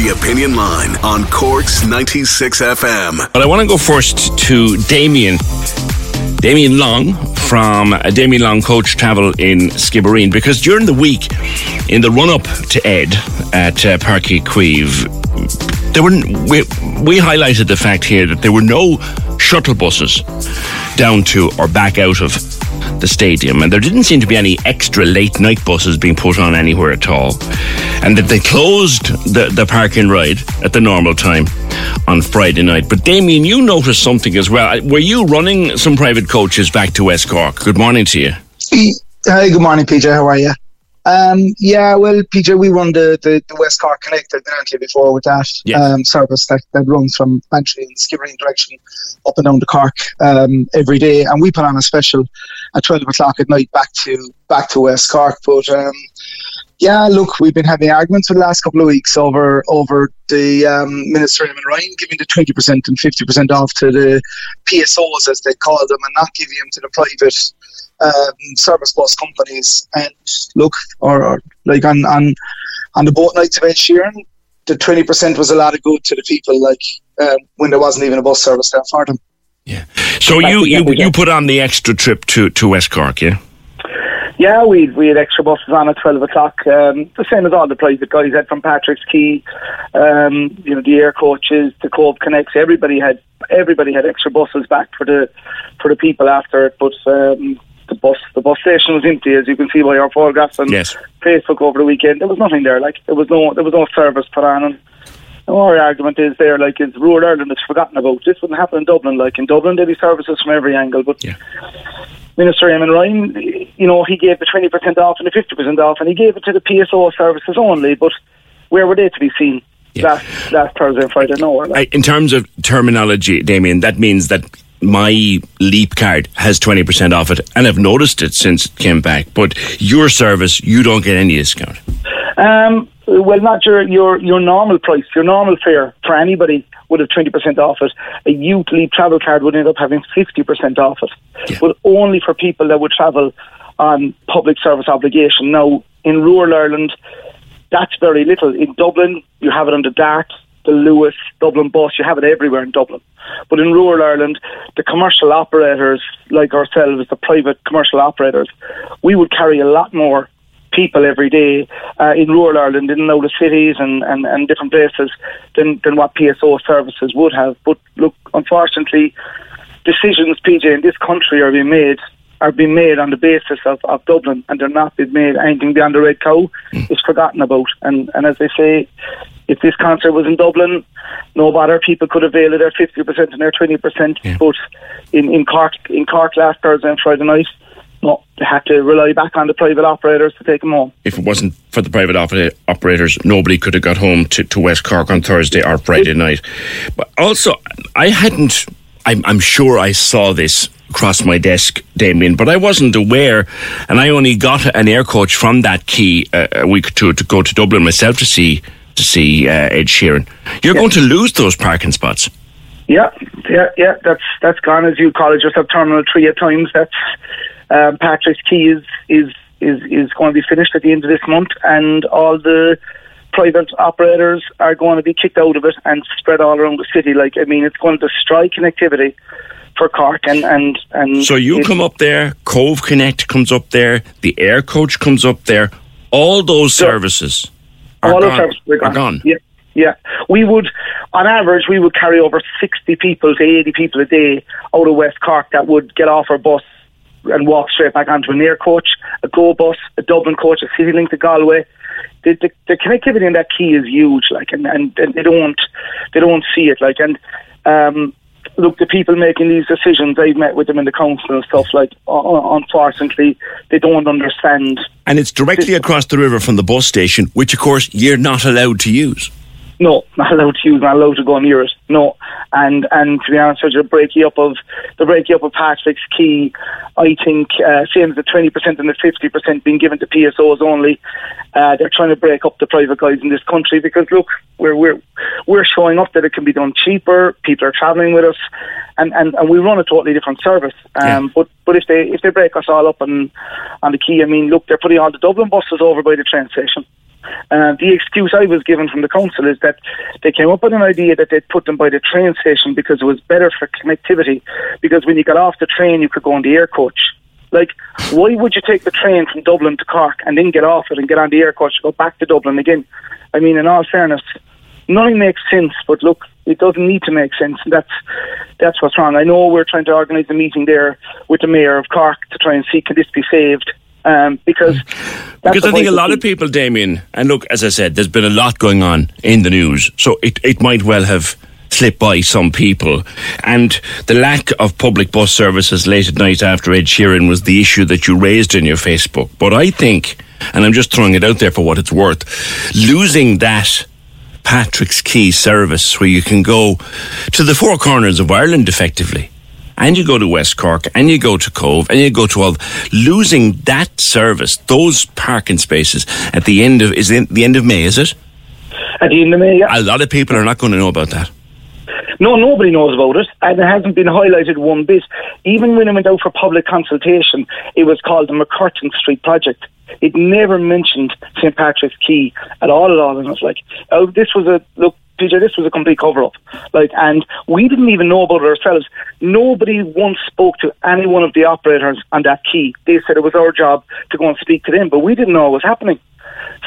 The Opinion Line on Cork's 96 FM. But I want to go first to Damien. Damien Long from Damien Long Coach Travel in Skibbereen because during the week, in the run up to Ed at uh, Uí Chaoimh, there were we, we highlighted the fact here that there were no shuttle buses down to or back out of the stadium, and there didn't seem to be any extra late night buses being put on anywhere at all, and that they closed the, the park and ride at the normal time on Friday night. But Damien, you noticed something as well. Were you running some private coaches back to West Cork? Good morning to you. Hi, good morning, PJ. How are you? Um, yeah, well, PJ, we run the, the, the West Cork Connect. I've been on to you before with that um, service that, that runs from Bantry and Skibbereen direction up and down to Cork um, every day. And we put on a special at 12 o'clock at night back to back to West Cork. But um, yeah, look, we've been having arguments for the last couple of weeks over over the um, Minister Eamon Ryan giving the 20% and 50% off to the PSOs, as they call them, and not giving them to the private um, service bus companies. And look, or, or like on, on on the boat nights of Ed Sheeran, the twenty percent was a lot of good to the people. Like um, when there wasn't even a bus service there for them. Yeah. So you you, you put on the extra trip to, to West Cork, yeah? Yeah, we we had extra buses on at twelve o'clock. Um, the same as all the private guys had from Patrick's Quay, um, you know, the air coaches, the Cobh Connects. Everybody had everybody had extra buses back for the for the people after it. But um, the bus the bus station was empty, as you can see by our photographs on yes. Facebook over the weekend. There was nothing there. Like there was no there was no service put on. And our argument is there, like is rural Ireland is forgotten about. This wouldn't happen in Dublin. Like in Dublin, there'd be services from every angle, but. Yeah. Minister Eamon Ryan, you know, he gave the 20% off and the 50% off, and he gave it to the PSO services only, but where were they to be seen? Yeah. Last, last Thursday and Friday, nowhere. Like. In terms of terminology, Damien, that means that my Leap card has 20% off it, and I've noticed it since it came back. But your service, you don't get any discount. Um, Uh, well, not your, your your normal price, your normal fare for anybody would have 20% off it. A youth Leap travel card would end up having 50% off it, Yeah. but only for people that would travel on public service obligation. Now, in rural Ireland, that's very little. In Dublin, you have it under the Dart, the Luas, Dublin bus, you have it everywhere in Dublin. But in rural Ireland, the commercial operators like ourselves, the private commercial operators, we would carry a lot more people every day uh, in rural Ireland, in the cities and, and, and different places than, than what PSO services would have. But look, unfortunately, decisions, PJ, in this country are being made are being made on the basis of, of Dublin and they're not being made anything beyond the red cow is forgotten about. And and as they say, if this concert was in Dublin, no bother, people could avail of their fifty percent and their twenty percent. Yeah. But in, in Cork in Cork last Thursday and Friday night, no, they had to rely back on the private operators to take them home. If it wasn't for the private opera- operators, nobody could have got home to, to West Cork on Thursday or Friday night. But also, I hadn't, I'm, I'm sure I saw this across my desk, Damien, but I wasn't aware, and I only got an air coach from that quay uh, a week or two to go to Dublin myself to see to see uh, Ed Sheeran. You're going to lose those parking spots. Yeah, yeah, yeah. That's that's gone as you call it, just have Terminal Three at times. That's um, Patrick's Quay is is is is going to be finished at the end of this month, and all the private operators are going to be kicked out of it and spread all around the city. Like I mean, it's going to destroy connectivity for Cork, and and and. So you come up there, Cobh Connect comes up there, the air coach comes up there. All those Yeah. services are all gone. our services are gone. gone. Yeah, yeah. We would, on average, we would carry over sixty people to eighty people a day out of West Cork that would get off our bus and walk straight back onto an air coach, a go bus, a Dublin coach, a City Link to Galway. The, the, the connectivity in that quay is huge, like, and, and, and they don't they don't see it, like, and um, look, the people making these decisions, I've met with them in the council and stuff, like, uh, unfortunately, they don't understand And it's directly across the river from the bus station, which of course you're not allowed to use. No, not allowed to use, not allowed to go near it. No, and and to be honest with you, the breaking up of the breaking up of Patrick's Quay, I think uh, same as the twenty percent and the fifty percent being given to PSOs only. Uh, they're trying to break up the private guys in this country because look, we're we're we're showing up that it can be done cheaper. People are travelling with us, and, and, and we run a totally different service. Um, Yeah. But but if they if they break us all up on on the quay, I mean, look, they're putting all the Dublin buses over by the train station. Uh, the excuse I was given from the council is that they came up with an idea that they'd put them by the train station because it was better for connectivity. Because when you got off the train, you could go on the air coach. Like, why would you take the train from Dublin to Cork and then get off it and get on the air coach to go back to Dublin again? I mean, in all fairness, nothing makes sense. But look, it doesn't need to make sense. That's that's what's wrong. I know we're trying to organise a meeting there with the mayor of Cork to try and see can this be saved. Um, because because I think a lot of people, Damien, and look, as I said, there's been a lot going on in the news, so it, it might well have slipped by some people. And the lack of public bus services late at night after Ed Sheeran was the issue that you raised in your Facebook. But I think, and I'm just throwing it out there for what it's worth, losing that Patrick's Quay service where you can go to the four corners of Ireland effectively and you go to West Cork and you go to Cobh and you go to all losing that service, those parking spaces at the end of is it the end of May, is it? At the end of May, yeah. A lot of people are not going to know about that. No, nobody knows about it, and it hasn't been highlighted one bit. Even when it went out for public consultation, it was called the MacCurtain Street Project. It never mentioned St Patrick's Quay at all. At all, and it's like, oh, this was a look. PJ, this was a complete cover up. Like, and we didn't even know about it ourselves. Nobody once spoke to any one of the operators on that quay. They said it was our job to go and speak to them, but we didn't know what was happening.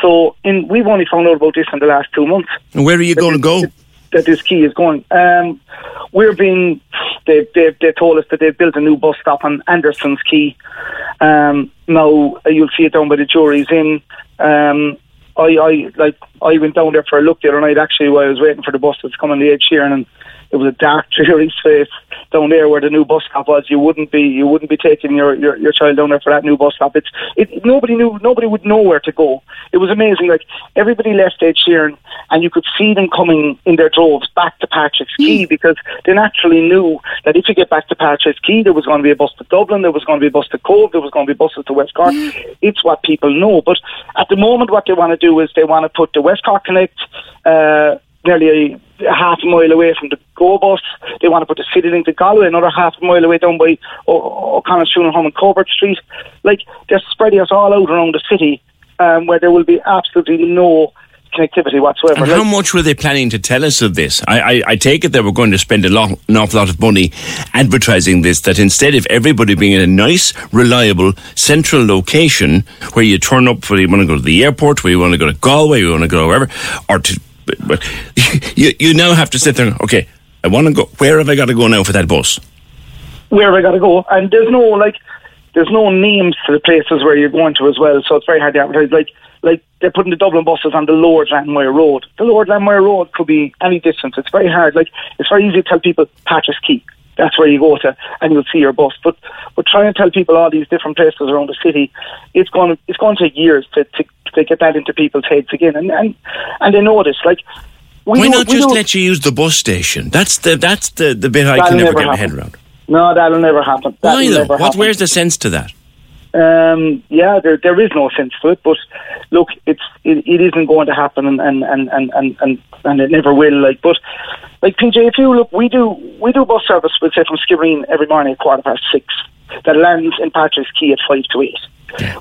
So, in, we've only found out about this in the last two months. And where are you going to go? That this quay is going. Um, we're being. They they they told us that they've built a new bus stop on Anderson's Quay. Um, now you'll see it down by the Jurys Inn. Um, I, I like I went down there for a look the other night actually while I was waiting for the bus come on the edge here and it was a dark dreary space down there where the new bus stop was. You wouldn't be you wouldn't be taking your, your, your child down there for that new bus stop. It's it, nobody knew nobody would know where to go. It was amazing. Like everybody left Ed Sheeran and you could see them coming in their droves back to Patrick's Quay because they naturally knew that if you get back to Patrick's Quay there was going to be a bus to Dublin, there was going to be a bus to Cobh, there was going to be buses to West Cork. It's what people know. But at the moment what they want to do is they want to put the West Cork Connect uh, nearly half a mile away from the Go bus. They want to put the City Link to Galway, another half a mile away down by O'Connell Street Home and Colbert Street. Like, they're spreading us all out around the city um, where there will be absolutely no connectivity whatsoever. And how much were they planning to tell us of this? I, I, I take it they were going to spend a lot, an awful lot of money advertising this, that instead of everybody being in a nice, reliable, central location where you turn up where you want to go to the airport, where you want to go to Galway, you want to go wherever, or to but, you, you now have to sit there. Okay, I want to go. Where have I got to go now for that bus? Where have I got to go? And there's no like, there's no names to the places where you're going to as well. So it's very hard to advertise. Like, like they're putting the Dublin buses on the Lower Glanmire Road. The Lower Glanmire Road could be any distance. It's very hard. Like, it's very easy to tell people Patrick's Quay. That's where you go to, and you'll see your bus. But but trying to tell people all these different places around the city, it's going it's going to take years to, to to get that into people's heads again, and and, and they this. Like, why not just let you use the bus station? That's the that's the, the bit I can never, get my head around. No, that'll never happen. That'll why though? What? Where's the sense to that? Um, yeah, there there is no sense to it. But look, it's it, it isn't going to happen, and and, and, and, and, and and it never will. Like, but like PJ, if you look, we do we do bus service, we'll say from Skibbereen every morning at quarter past six. That lands in Patrick's Quay at five to eight.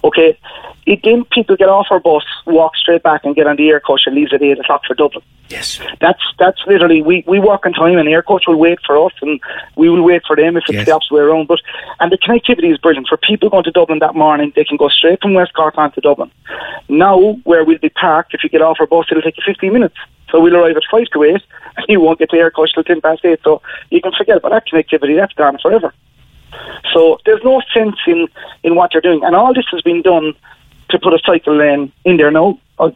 Okay, it, then people get off our bus, walk straight back, and get on the air coach and leaves at eight o'clock for Dublin. Yes, that's that's literally we we walk on time, and the air coach will wait for us, and we will wait for them if it's yes. the opposite way around. But and the connectivity is brilliant for people going to Dublin that morning. They can go straight from West Cork on to Dublin. Now, where we'll be parked, if you get off our bus, it'll take you fifteen minutes. So we'll arrive at five to eight, and you won't get the air coach till ten past eight. So you can forget about that connectivity. That's gone forever. So there's no sense in, in what they're doing. And all this has been done to put a cycle lane in there now. Uh,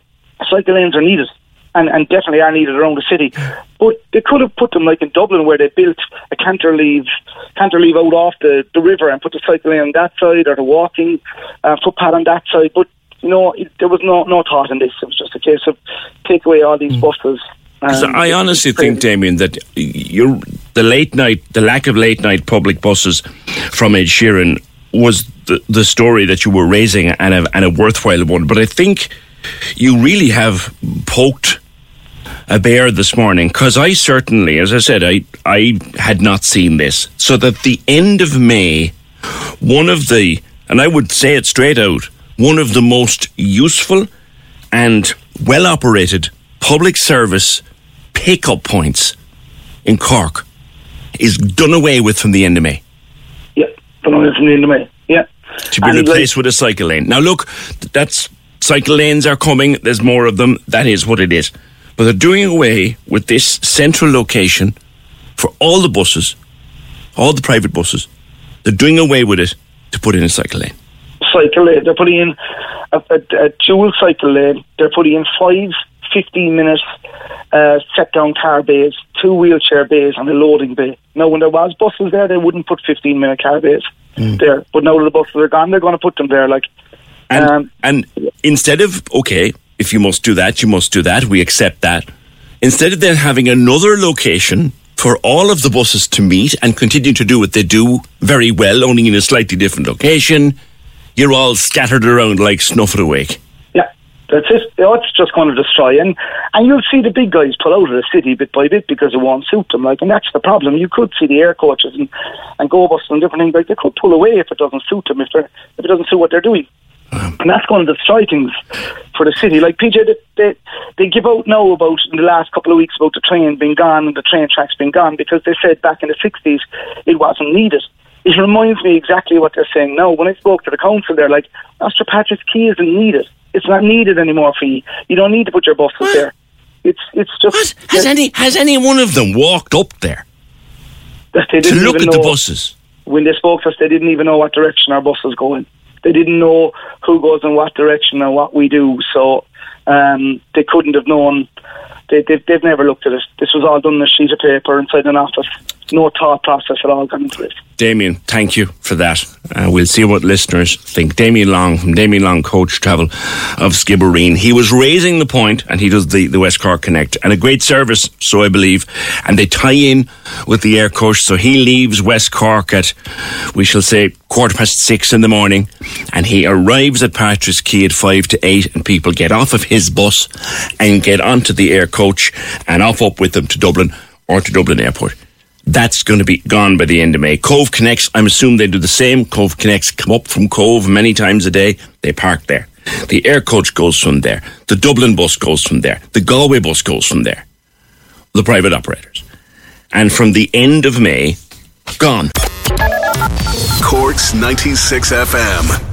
cycle lanes are needed and, and definitely are needed around the city. But they could have put them like in Dublin where they built a cantilever, cantilever out off the, the river and put the cycle lane on that side or the walking uh, footpath on that side. But you know, it, there was no no thought in this. It was just a case of take away all these mm. buses um, I honestly think, Damien, that you're, the late night, the lack of late night public buses from Ed Sheeran was the, the story that you were raising and a, and a worthwhile one. But I think you really have poked a bear this morning because I certainly, as I said, I I had not seen this. So that the end of May, one of the, and I would say it straight out, one of the most useful and well operated public service pickup points in Cork is done away with from the end of May. Yeah, done away from the end of May. Yeah. To be and replaced like, with a cycle lane. Now, look, that's cycle lanes are coming. There's more of them. That is what it is. But they're doing away with this central location for all the buses, all the private buses. They're doing away with it to put in a cycle lane. Cycle lane. They're putting in a, a, a dual cycle lane. They're putting in five 15 minute uh, set down car bays, two wheelchair bays, and a loading bay. Now, when there was buses there, they wouldn't put 15 minute car bays mm. there. But now that the buses are gone, they're going to put them there. Like, and, um, and instead of okay, if you must do that, you must do that. We accept that. Instead of then having another location for all of the buses to meet and continue to do what they do very well, only in a slightly different location, you're all scattered around like snuff at a wake. That's it. it's just oh, going to destroy. And, and you'll see the big guys pull out of the city bit by bit because it won't suit them. Like, and that's the problem. You could see the air coaches and, and go buses and different things. Like, they could pull away if it doesn't suit them, if, if it doesn't suit what they're doing. Um. And that's going to destroy things for the city. Like PJ, they, they, they give out now about in the last couple of weeks about the train being gone and the train tracks being gone because they said back in the 60s it wasn't needed. It reminds me exactly what they're saying now. When I spoke to the council, they're like, Master Patrick's Quay isn't needed. It's not needed anymore for you. You don't need to put your buses what? there. It's it's just what? has any has any one of them walked up there to look at the buses? When they spoke to us, they didn't even know what direction our bus was going. They didn't know who goes in what direction and what we do. So um, they couldn't have known. They, they've, they've never looked at it. This was all done on a sheet of paper inside an office no thought process at all gone into it. Damien, thank you for that. Uh, we'll see what listeners think. Damien Long from Damien Long Coach Travel of Skibbereen. He was raising the point, and he does the, the West Cork Connect, and a great service, so I believe. And they tie in with the air coach, so he leaves West Cork at, we shall say, quarter past six in the morning, and he arrives at Patrick's Quay at five to eight, and people get off of his bus and get onto the air coach and off up with them to Dublin or to Dublin Airport. That's going to be gone by the end of May. Cobh Connects, I'm assuming they do the same. Cove Connects come up from Cove many times a day. They park there. The air coach goes from there. The Dublin bus goes from there. The Galway bus goes from there. The private operators. And from the end of May, gone. Corks 96 FM.